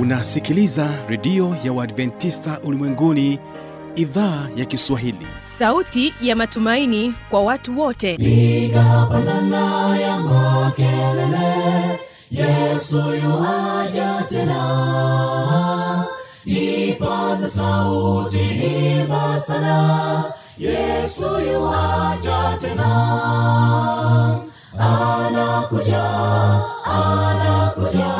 unasikiliza redio ya uadventista ulimwenguni idhaa ya kiswahili. Sauti ya matumaini kwa watu wote. Piga pandana ya makelele yesu yuaja tena. Ipaza sauti imba sana yesu yuaja tena. Anakuja anakuja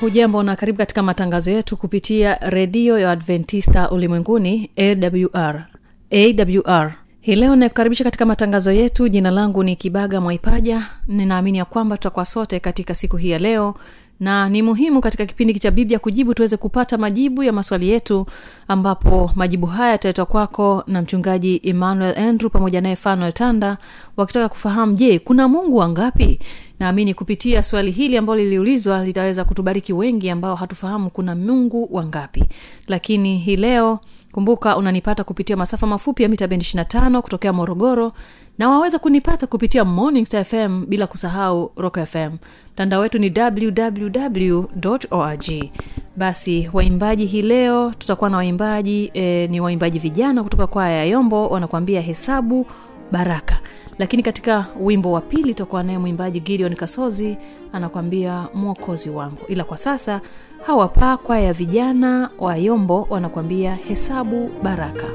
hujambo na karibu katika matangazo yetu kupitia redio ya adventista ulimwenguni awr awr hii leo nakukaribisha katika matangazo yetu. Jina langu ni kibaga mwaipaja. Ninaamini ya kwamba tutakuwa sote katika siku hii ya leo na ni muhimu katika kipindi cha biblia kujibu tuweze kupata majibu ya maswali yetu ambapo majibu haya yataletwa kwako na mchungaji emmanuel andrew pamoja naye fanuel tanda wakitaka kufahamu je kuna mungu wangapi? Naamini kupitia swali hili ambalo liliulizwa litaweza kutubariki wengi ambao hatufahamu kuna mungu wangapi. Lakini hii leo kumbuka unanipata kupitia masafa mafupi ya mita bendi 25 kutokea morogoro na waweza kunipata kupitia morning fm bila kusahau rock fm mtandao wetu ni www org basi waimbaji hii leo tutakuwa na waimbaji e, ni waimbaji vijana kutoka kwaya ya yombo wanakuambia hesabu baraka. Lakini katika wimbo wa pili tutakuwa naye mwimbaji gideon kasozi anakuambia mwokozi wangu. Ila kwa sasa hawapaa kwaya ya vijana wa yombo wanakuambia hesabu baraka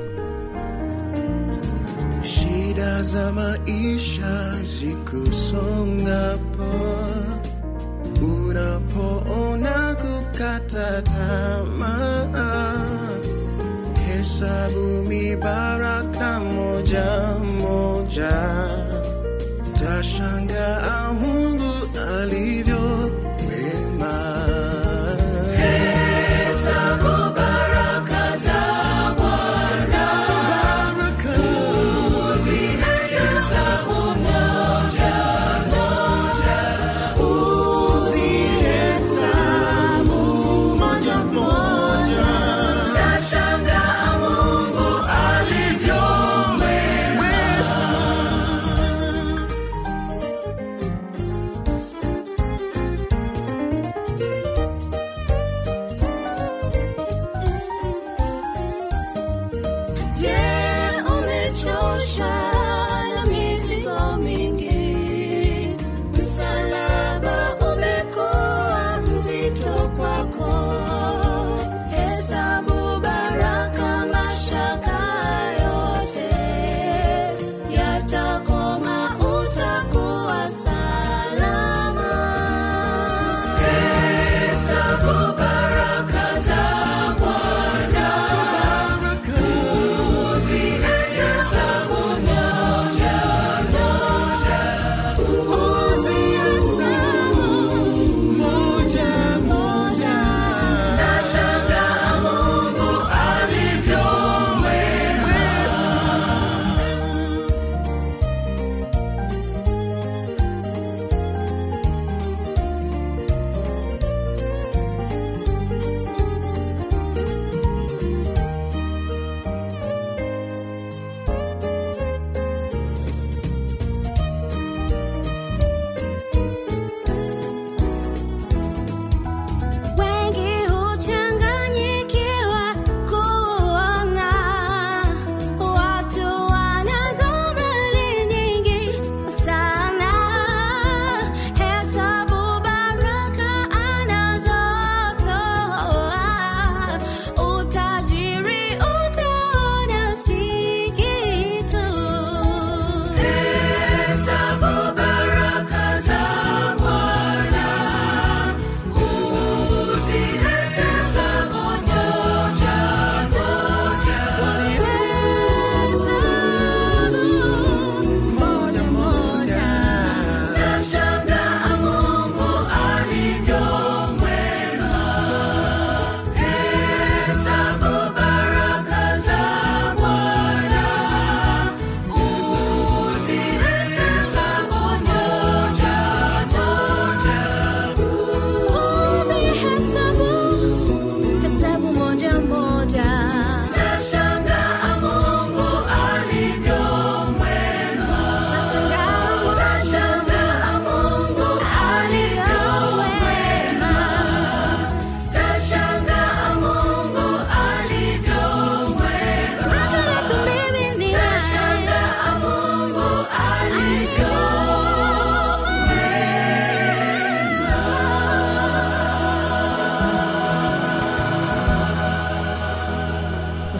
shida za maisha zikusongapo unapoona kukata tamaa hesabu mibaraka moja moja tashangaa mungu alivyo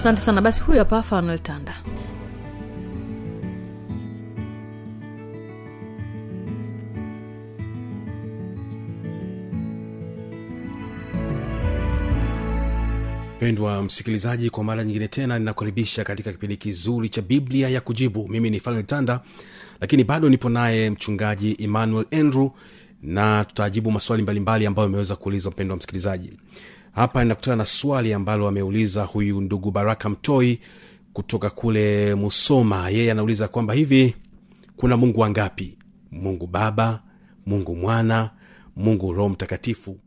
asante sana. Basi huyu hapa fanuel tanda. Pendwa msikilizaji kwa mara nyingine tena ninakukaribisha katika kipindi kizuri cha biblia ya kujibu. Mimi ni fanuel tanda lakini bado nipo naye mchungaji emmanuel andrew na tutajibu maswali mbalimbali ambayo imeweza kuulizwa mpendo wa msikilizaji hapa inakutana na swali ambalo ameuliza huyu ndugu baraka mtoi kutoka kule musoma. Yeye anauliza kwamba hivi kuna mungu wangapi? Mungu baba mungu mwana mungu roho mtakatifu?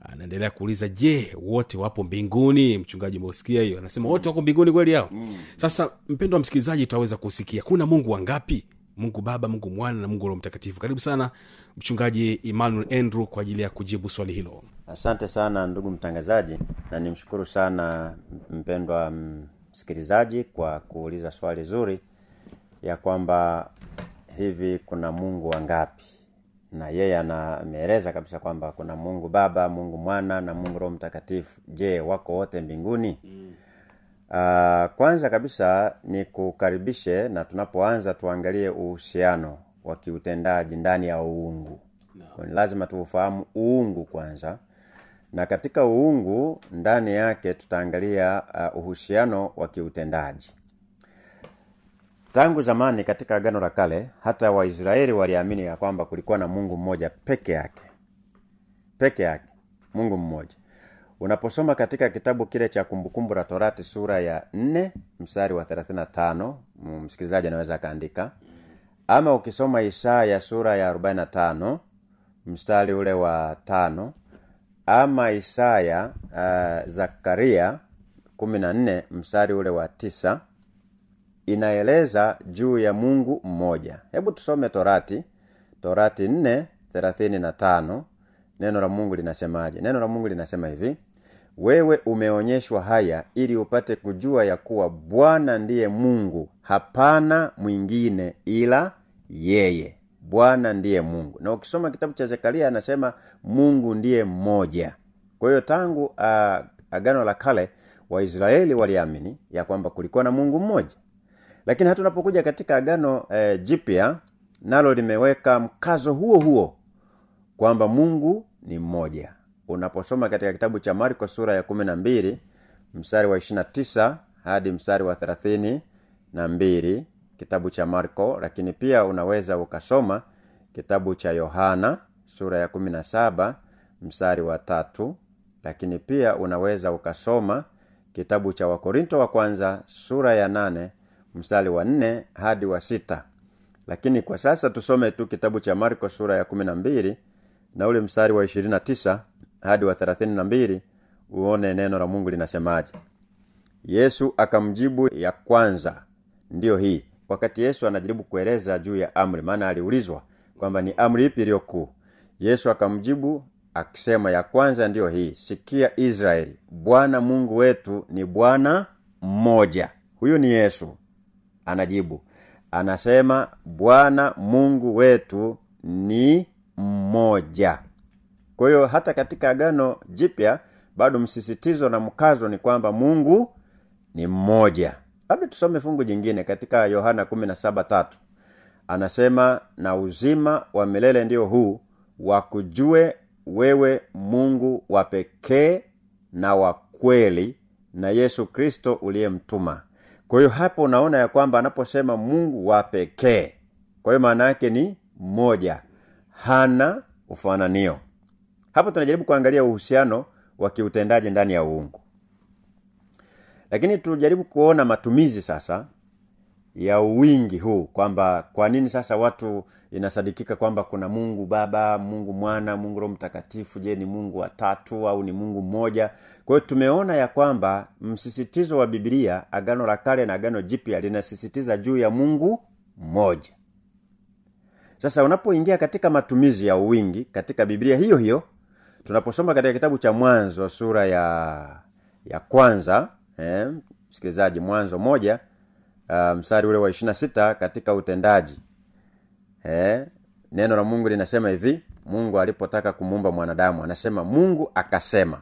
Anaendelea kuuliza je wote wapo mbinguni? Mchungaji umeusikia hiyo anasema wote wako mbinguni kweli hao? Mm. sasa mpendo wa msikilizaji utaweza kusikia kuna mungu wangapi mungu baba mungu mwana na mungu roho mtakatifu. Karibu sana mchungaji emmanuel andrew kwa ajili ya kujibu swali hilo. Asante sana ndugu mtangazaji na nimshukuru sana mpendwa msikilizaji kwa kuuliza swali zuri ya kwamba hivi kuna mungu wangapi? Na yeye anameeleza kabisa kwamba kuna mungu baba mungu mwana na mungu roho mtakatifu. Je wako wote mbinguni? Mm. Uh, kwanza kabisa ni kukaribishe na tunapoanza tuangalie uhusiano wa kiutendaji ndani ya uungu. No. ni lazima tuufahamu uungu kwanza. Na katika uungu ndani yake tutaangalia uh, uhusiano wa kiutendaji. Tangu zamani katika agano la kale hata waisraeli waliamini ya kwamba kulikuwa na mungu mmoja peke yake. Peke yake mungu mmoja unaposoma katika kitabu kile cha kumbukumbu la torati sura ya 4 mstari wa 35 msikilizaji anaweza akaandika ama ukisoma isaya sura ya 45 mstari ule wa tano ama isaya uh, zakaria 14 mstari ule wa tisa inaeleza juu ya mungu mmoja. Hebu tusome torati torati 435 neno la mungu linasemaje? Neno la mungu linasema hivi wewe umeonyeshwa haya ili upate kujua ya kuwa bwana ndiye mungu hapana mwingine ila yeye. Bwana ndiye mungu. Na ukisoma kitabu cha zekaria anasema mungu ndiye mmoja. Kwa hiyo tangu uh, agano la kale waisraeli waliamini ya kwamba kulikuwa na mungu mmoja. Lakini hata unapokuja katika agano eh, jipya nalo limeweka mkazo huo huo kwamba mungu ni mmoja unaposoma katika kitabu cha marko sura ya kumi na mbili mstari wa ishirina tisa hadi mstari wa thelathini na mbili. Kitabu cha marko lakini pia unaweza ukasoma kitabu cha yohana sura ya kumi na saba mstari wa tatu. Lakini pia unaweza ukasoma kitabu cha wakorinto wa kwanza sura ya nane mstari wa nne hadi wa sita. Lakini kwa sasa tusome tu kitabu cha marko sura ya kumi na mbili na ule mstari wa ishirini na tisa hadi wa thelathini na mbili uone neno la mungu linasemaje. Yesu akamjibu ya kwanza ndiyo hii. Wakati yesu anajaribu kueleza juu ya amri maana aliulizwa kwamba ni amri ipi iliyo yesu akamjibu akisema ya kwanza ndiyo hii. Sikia israeli bwana mungu wetu ni bwana mmoja. Huyu ni yesu. Anajibu anasema bwana mungu wetu ni mmoja kwa hiyo hata katika agano jipya bado msisitizo na mkazo ni kwamba mungu ni mmoja. Labda tusome fungu jingine katika yohana 17 anasema na uzima wa milele ndio huu wakujue wewe mungu wa pekee na wa kweli na yesu kristo uliyemtuma. Kwa hiyo hapo unaona ya kwamba anaposema mungu wa pekee kwa hiyo maana yake ni mmoja. Hana ufananio hapo tunajaribu kuangalia uhusiano wa kiutendaji ndani ya uungu. Lakini tujaribu kuona matumizi sasa ya uwingi huu kwamba kwa nini sasa watu inasadikika kwamba kuna mungu baba mungu mwana mungu roho mtakatifu je ni mungu watatu au ni mungu mmoja? Kwa hiyo tumeona ya kwamba msisitizo wa bibilia agano la kale na agano jipya linasisitiza juu ya mungu mmoja. Sasa unapoingia katika matumizi ya uwingi katika biblia hiyo hiyo tunaposoma katika kitabu cha mwanzo sura ya ya kwanza eh, msikilizaji mwanzo moja uh, mstari ule wa ishirina sita katika utendaji. Eh, neno la mungu linasema hivi mungu alipotaka kumuumba mwanadamu anasema mungu akasema.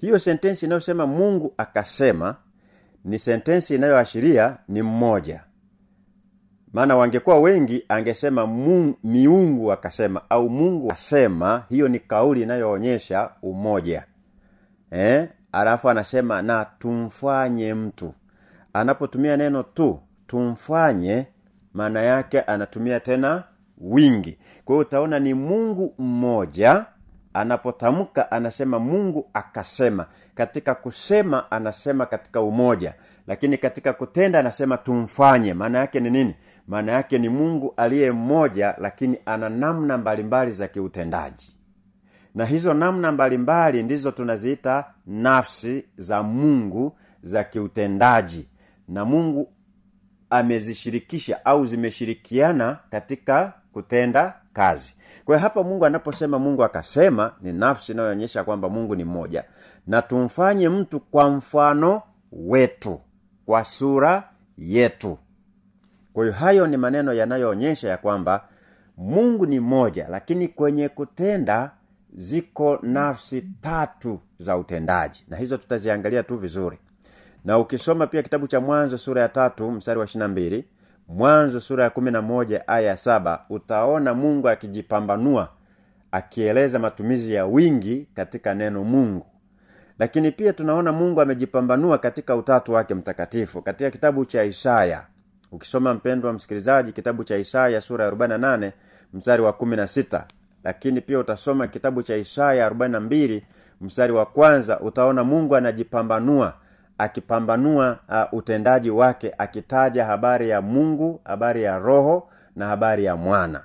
Hiyo sentensi inayosema mungu akasema ni sentensi inayoashiria ni mmoja maana wangekuwa wengi angesema mu, miungu akasema au mungu asema hiyo ni kauli inayoonyesha umoja. Eh? alafu anasema na tumfanye mtu. Anapotumia neno tu tumfanye maana yake anatumia tena wingi. Kwa hiyo utaona ni mungu mmoja anapotamka anasema mungu akasema. Katika kusema anasema katika umoja lakini katika kutenda anasema tumfanye. Maana yake ni nini maana yake ni mungu aliye mmoja lakini ana namna mbalimbali za kiutendaji. Na hizo namna mbalimbali ndizo tunaziita nafsi za mungu za kiutendaji. Na mungu amezishirikisha au zimeshirikiana katika kutenda kazi. Kwa hapa mungu anaposema mungu akasema ni nafsi inayoonyesha kwamba mungu ni mmoja. Na tumfanye mtu kwa mfano wetu kwa sura yetu kwa hiyo hayo ni maneno yanayoonyesha ya kwamba mungu ni mmoja lakini kwenye kutenda ziko nafsi tatu za utendaji na hizo tutaziangalia tu vizuri. Na ukisoma pia kitabu cha mwanzo sura ya tatu mstari wa ishirina mbili mwanzo sura ya kumi na moja aya ya saba utaona mungu akijipambanua akieleza matumizi ya wingi katika neno mungu. Lakini pia tunaona mungu amejipambanua katika utatu wake mtakatifu katika kitabu cha isaya ukisoma mpendwa msikilizaji kitabu cha isaya sura ya 48 mstari wa 16 lakini pia utasoma kitabu cha isaya 42 mstari wa kwanza utaona mungu anajipambanua akipambanua uh, utendaji wake akitaja habari ya mungu habari ya roho na habari ya mwana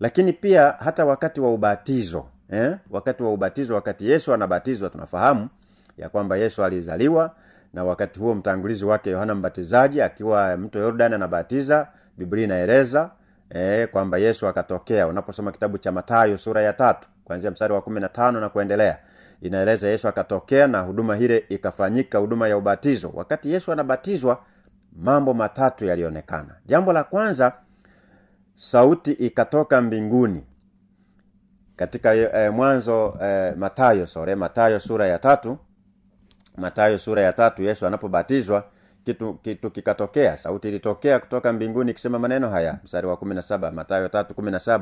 lakini pia hata wakati wa ubatizo eh? wakati wa ubatizo wakati yesu anabatizwa tunafahamu ya kwamba yesu alizaliwa na wakati huo mtangulizi wake yohana mbatizaji akiwa mto yordan anabatiza biblia inaeleza e, kwamba yesu akatokea. Unaposoma kitabu cha matayo sura ya tatu kuanzia mstari wa kumi na tano na kuendelea inaeleza yesu akatokea na huduma hile ikafanyika huduma ya ubatizo. Wakati yesu anabatizwa mambo matatu yalionekana. Jambo la kwanza sauti ikatoka mbinguni. Katika e, mwanzo e, matayo sore matayo sura ya tatu matayo sura ya tatu yesu anapobatizwa kitu kitu kikatokea sauti ilitokea kutoka mbinguni ikisema maneno haya. Mstari wa kumi matayo tatu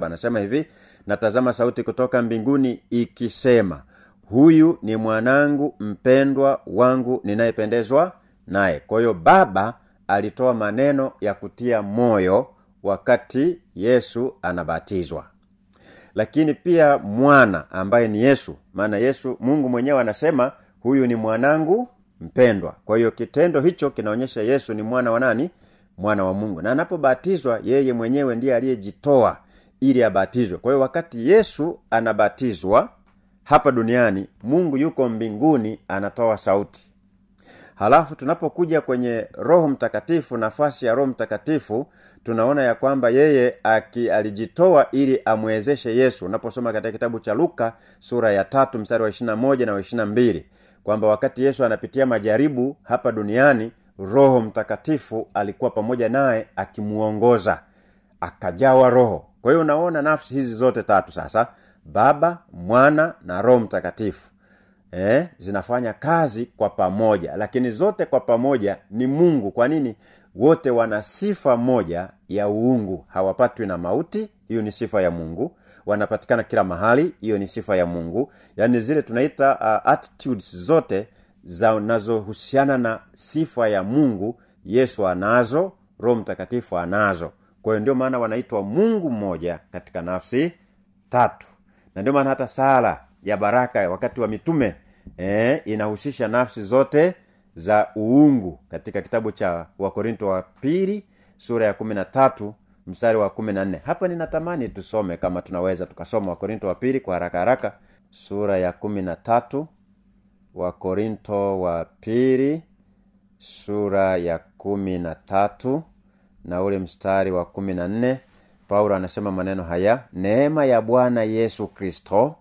anasema hivi natazama sauti kutoka mbinguni ikisema huyu ni mwanangu mpendwa wangu ninayependezwa naye. Kwa hiyo baba alitoa maneno ya kutia moyo wakati yesu anabatizwa. Lakini pia mwana ambaye ni yesu maana yesu mungu mwenyewe anasema huyu ni mwanangu mpendwa. Kwa hiyo kitendo hicho kinaonyesha yesu ni mwana wa nani? Mwana wa mungu. Na anapobatizwa yeye mwenyewe ndiye aliyejitoa ili abatizwe. Kwa hiyo wakati yesu anabatizwa hapa duniani mungu yuko mbinguni anatoa sauti. Halafu tunapokuja kwenye roho mtakatifu nafasi ya roho mtakatifu tunaona ya kwamba yeye aki, alijitoa ili amwezeshe yesu. Unaposoma katika kitabu cha luka sura ya tatu mstari wa ishirina moja na wa ishirina mbili kwamba wakati yesu anapitia majaribu hapa duniani roho mtakatifu alikuwa pamoja naye akimuongoza akajawa roho. Kwa hiyo unaona nafsi hizi zote tatu sasa baba mwana na roho mtakatifu eh, zinafanya kazi kwa pamoja. Lakini zote kwa pamoja ni mungu. Kwa nini? Wote wana sifa moja ya uungu. Hawapatwi na mauti hiyo ni sifa ya mungu wanapatikana kila mahali. Hiyo ni sifa ya mungu. Yaani zile tunaita uh, attitudes zote zinazohusiana na sifa ya mungu yesu anazo roho mtakatifu anazo. Kwa hiyo ndio maana wanaitwa mungu mmoja katika nafsi tatu. Na ndio maana hata sala ya baraka wakati wa mitume eh, inahusisha nafsi zote za uungu. Katika kitabu cha wakorinto wa pili sura ya kumi na tatu mstari wa kumi na nne. Hapa ninatamani tusome kama tunaweza tukasoma wakorinto wa pili kwa haraka haraka. Sura ya kumi na tatu wakorinto wa pili. Sura ya kumi na tatu na ule mstari wa kumi na nne. Paulo anasema maneno haya neema ya bwana yesu kristo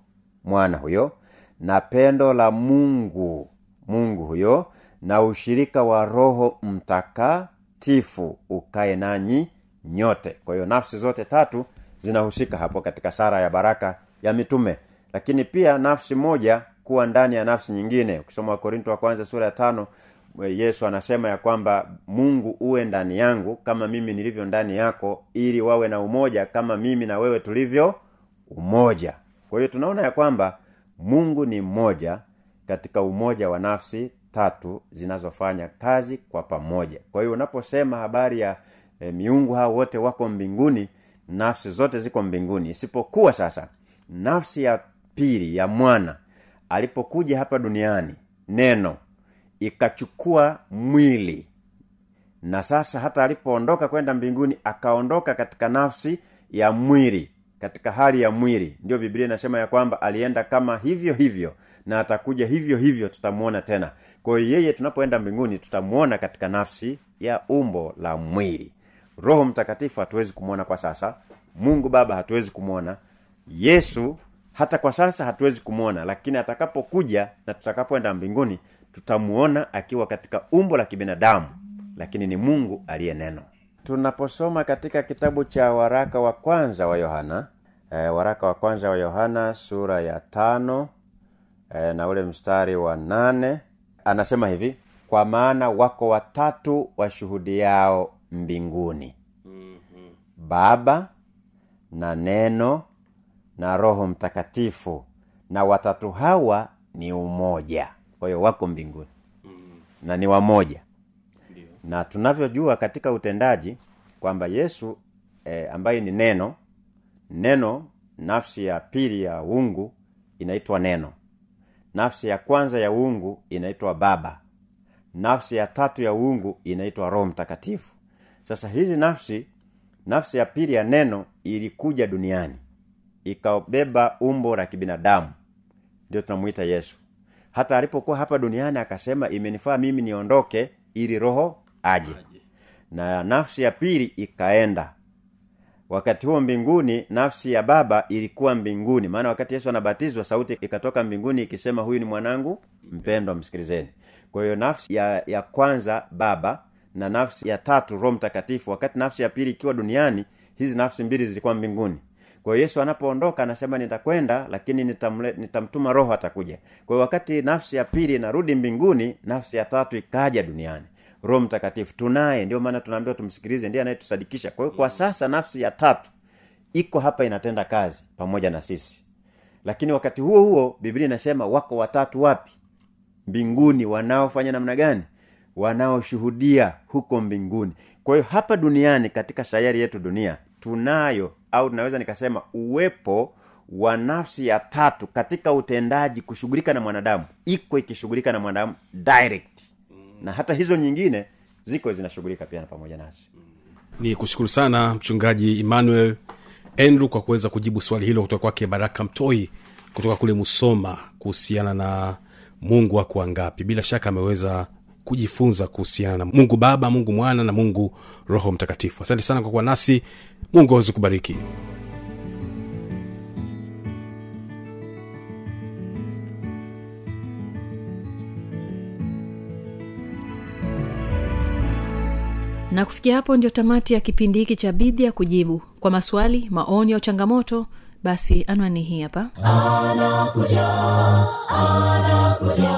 mwana huyo na pendo la mungu mungu huyo na ushirika wa roho mtakatifu ukae nanyi nyote. Kwa hiyo nafsi zote tatu zinahusika hapo katika sara ya baraka ya mitume. Lakini pia nafsi moja kuwa ndani ya nafsi nyingine. Ukisoma wakorinto wa kwanza sura ya tano yesu anasema ya kwamba mungu uwe ndani yangu kama mimi nilivyo ndani yako ili wawe na umoja kama mimi na wewe tulivyo umoja. Kwa hiyo tunaona ya kwamba mungu ni mmoja katika umoja wa nafsi tatu zinazofanya kazi kwa pamoja. Kwa hiyo unaposema habari ya e, miungu hao wote wako mbinguni nafsi zote ziko mbinguni. Isipokuwa sasa nafsi ya pili ya mwana alipokuja hapa duniani neno ikachukua mwili. Na sasa hata alipoondoka kwenda mbinguni akaondoka katika nafsi ya mwili katika hali ya mwili. Ndio biblia inasema ya kwamba alienda kama hivyo hivyo na atakuja hivyo hivyo tutamuona tena. Kwa hiyo yeye tunapoenda mbinguni tutamuona katika nafsi ya umbo la mwili roho mtakatifu hatuwezi kumwona kwa sasa. Mungu baba hatuwezi kumwona yesu hata kwa sasa hatuwezi kumwona lakini atakapokuja na tutakapoenda mbinguni tutamuona akiwa katika umbo la kibinadamu lakini ni mungu aliye neno. Tunaposoma katika kitabu cha waraka wa kwanza wa yohana e, waraka wa kwanza wa yohana sura ya tano e, na ule mstari wa nane anasema hivi kwa maana wako watatu washuhudiao mbinguni. Baba na neno na roho mtakatifu na watatu hawa ni umoja. Kwa hiyo wako mbinguni. Na ni wamoja. Na tunavyojua katika utendaji kwamba yesu e, ambaye ni neno neno nafsi ya pili ya ungu inaitwa neno. Nafsi ya kwanza ya uungu inaitwa baba. Nafsi ya tatu ya uungu inaitwa roho mtakatifu sasa hizi nafsi nafsi ya pili ya neno ilikuja duniani. Ikabeba umbo la kibinadamu. Ndio tunamuita yesu. Hata alipokuwa hapa duniani akasema imenifaa mimi niondoke ili roho aje. Na nafsi ya pili ikaenda. Wakati huo mbinguni nafsi ya baba ilikuwa mbinguni. Maana wakati yesu anabatizwa sauti ikatoka mbinguni ikisema huyu ni mwanangu mpendwa msikilizeni. Kwa hiyo nafsi ya, ya kwanza baba na nafsi ya tatu roho mtakatifu wakati nafsi ya pili ikiwa duniani hizi nafsi mbili zilikuwa mbinguni. Kwa hiyo yesu anapoondoka anasema nitakwenda lakini nitamle, nitamtuma roho atakuja. Kwa hiyo wakati nafsi ya pili inarudi mbinguni nafsi ya tatu ikaja duniani. Roho mtakatifu tunaye. Ndio maana tunaambiwa tumsikilize ndiye anayetusadikisha. Kwa hiyo kwa sasa nafsi ya tatu iko hapa inatenda kazi pamoja na sisi. Lakini wakati huo huo biblia inasema wako watatu wapi? Mbinguni wanaofanya namna gani wanaoshuhudia huko mbinguni. Kwa hiyo hapa duniani katika sayari yetu dunia tunayo au tunaweza nikasema uwepo wa nafsi ya tatu katika utendaji kushughulika na mwanadamu. Iko ikishughulika na mwanadamu direct. Na hata hizo nyingine ziko zinashughulika pia na pamoja nasi. Ni kushukuru sana mchungaji emmanuel andrew kwa kuweza kujibu swali hilo kutoka kwake baraka mtoi kutoka kule musoma kuhusiana na mungu wako wangapi. Bila shaka ameweza kujifunza kuhusiana na mungu baba mungu mwana na mungu roho mtakatifu. Asante sana kwa kuwa nasi. Mungu aweze kubariki. Na kufikia hapo ndio tamati ya kipindi hiki cha biblia kujibu. Kwa maswali maoni au changamoto basi anwani hii hapa. Anakuja anakuja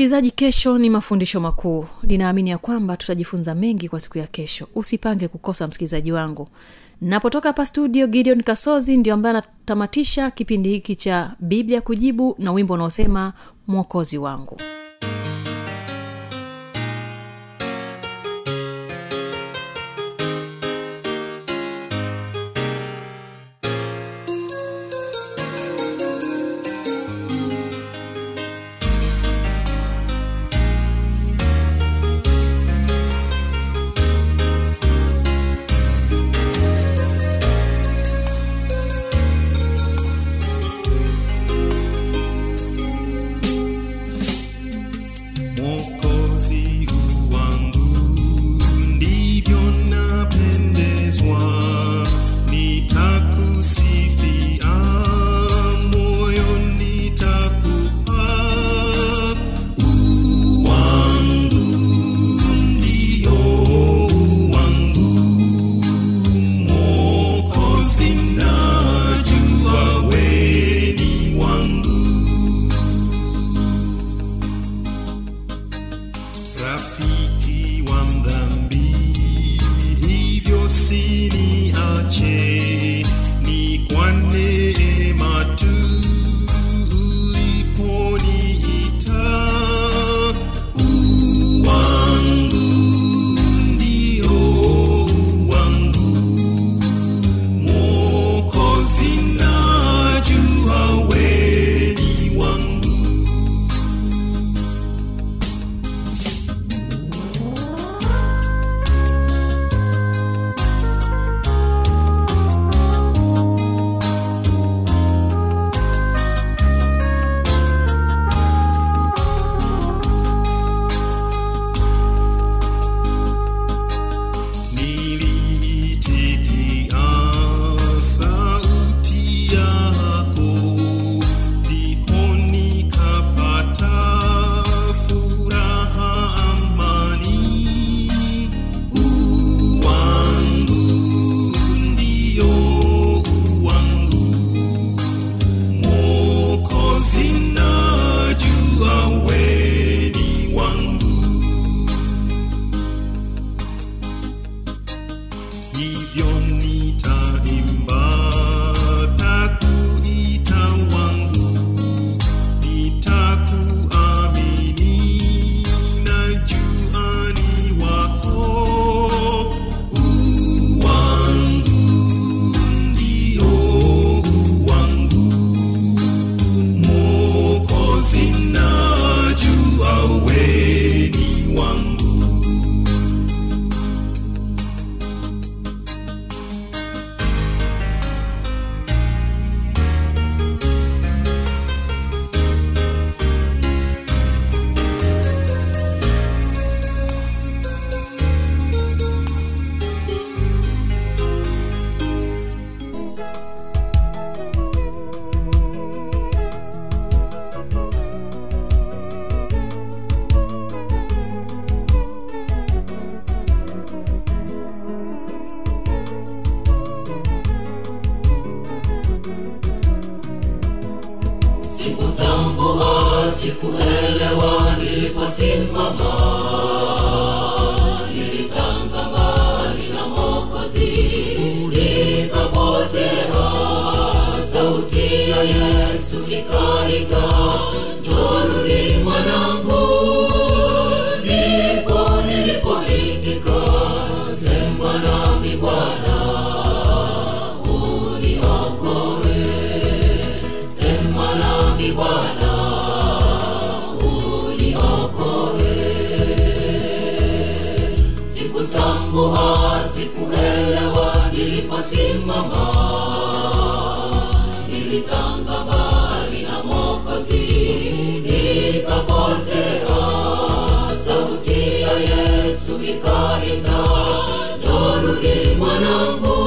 msikilizaji kesho ni mafundisho makuu. Ninaamini ya kwamba tutajifunza mengi kwa siku ya kesho. Usipange kukosa msikilizaji wangu. Napotoka hapa studio gideon kasozi ndio ambaye anatamatisha kipindi hiki cha biblia kujibu na wimbo unaosema mwokozi wangu illallah niliposimama nilitanga mbali na mokozi nikapotea sauti ya yesu ikaita jorudi mwanangu